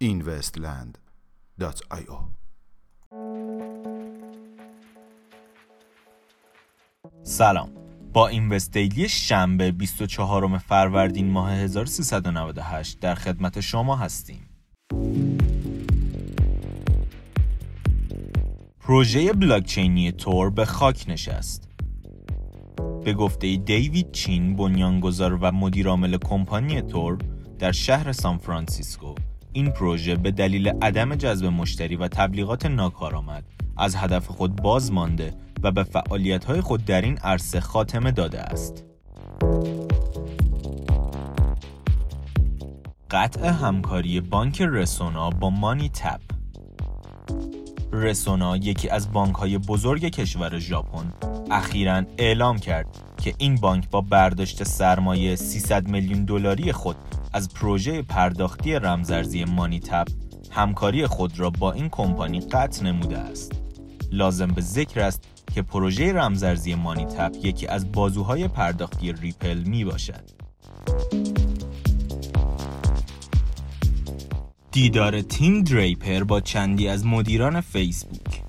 investland.io سلام. با اینوست دیلی شنبه 24 فروردین ماه 1398 در خدمت شما هستیم. پروژه بلاکچینی تور به خاک نشست به گفته دیوید چین بنیانگذار و مدیرعامل کمپانی تور در شهر سان فرانسیسکو این پروژه به دلیل عدم جذب مشتری و تبلیغات ناکارآمد از هدف خود باز مانده و به فعالیت‌های خود در این عرصه خاتمه داده است. قطع همکاری بانک رسونا با مانی تپ رسونا یکی از بانک های بزرگ کشور ژاپن اخیرا اعلام کرد که این بانک با برداشت سرمایه 300 میلیون دلاری خود از پروژه پرداختی رمزارزی مانی تپ همکاری خود را با این کمپانی قطع نموده است. لازم به ذکر است که پروژه رمزارزی مانی تپ یکی از بازوهای پرداختی ریپل می باشد. دیدار تیم دریپر با چندی از مدیران فیسبوک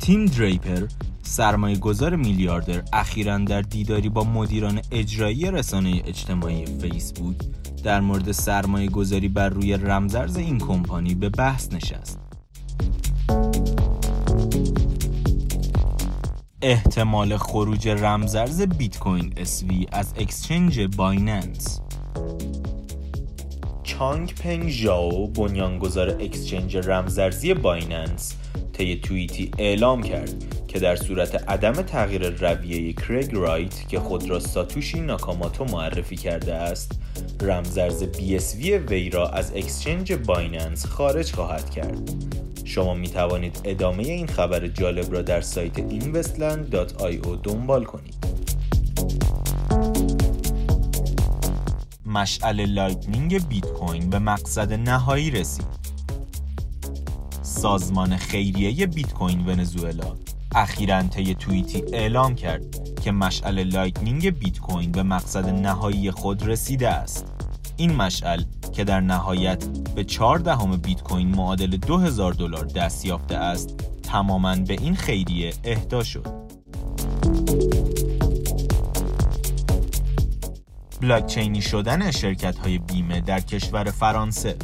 تیم دریپر سرمایه گذار میلیاردر اخیرا در دیداری با مدیران اجرایی رسانه اجتماعی فیسبوک در مورد سرمایه گذاری بر روی رمزرز این کمپانی به بحث نشست. احتمال خروج رمزرز بیت کوین SV از exchange بایننس چانگ پنگ ژائو بنیانگذار exchange رمزارزی بایننس طی توییتی اعلام کرد که در صورت عدم تغییر رویه کریگ رایت که خود را ساتوشی ناکاماتو معرفی کرده است رمزرز BSV وی را از exchange بایننس خارج خواهد کرد. شما می توانید ادامه این خبر جالب را در سایت investland.io دنبال کنید. مشعل لایتنینگ بیت کوین به مقصد نهایی رسید. سازمان خیریه بیت کوین ونزوئلا اخیرا طی توییتی اعلام کرد که مشعل لایتنینگ بیت کوین به مقصد نهایی خود رسیده است. این مشعل که در نهایت به 4 دهم بیت کوین معادل 2000 دلار دست یافته است، تماما به این خیریه اهدا شد. بلاکچینی شدن شرکت های بیمه در کشور فرانسه.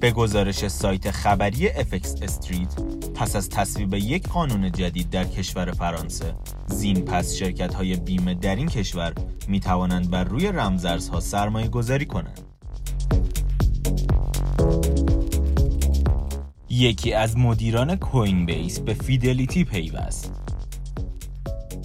به گزارش سایت خبری افکس استریت پس از تصویب یک قانون جدید در کشور فرانسه زین پس شرکت های بیمه در این کشور می توانند بر روی رمزارزها سرمایه گذاری کنند. یکی از مدیران کوین بیس به فیدلیتی پیوست.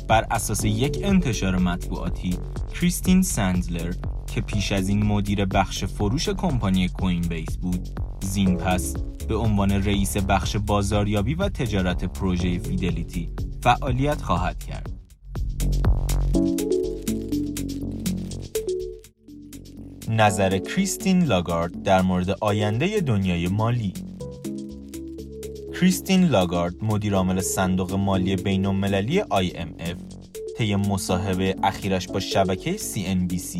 بر اساس یک انتشار مطبوعاتی کریستین سندلر که پیش از این مدیر بخش فروش کمپانی کوین بیس بود زین پس به عنوان رئیس بخش بازاریابی و تجارت پروژه فیدلیتی فعالیت خواهد کرد. نظر کریستین لاگارد در مورد آینده دنیای مالی کریستین لاگارد مدیرعامل صندوق مالی بین المللی IMF طی مصاحبه اخیرش با شبکه CNBC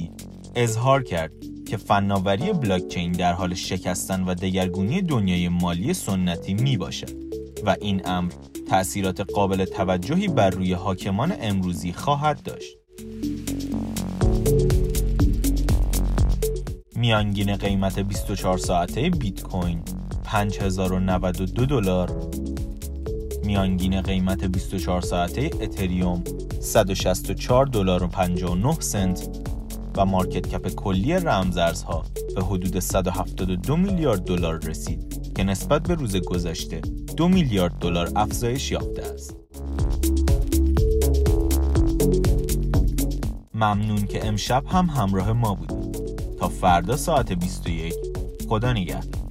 اظهار کرد که فناوری بلاکچین در حال شکستن و دگرگونی دنیای مالی سنتی می باشد و این امر تأثیرات قابل توجهی بر روی حاکمان امروزی خواهد داشت. میانگین قیمت 24 ساعته بیت کوین 5092 دلار میانگین قیمت 24 ساعته اتریوم 164 دلار و 59 سنت و مارکت کپ کلی رمزارزها به حدود 172 میلیارد دلار رسید که نسبت به روز گذشته 2 میلیارد دلار افزایش یافته است. ممنون که امشب هم همراه ما بودید. تا فردا ساعت 21 خدا نگهدار.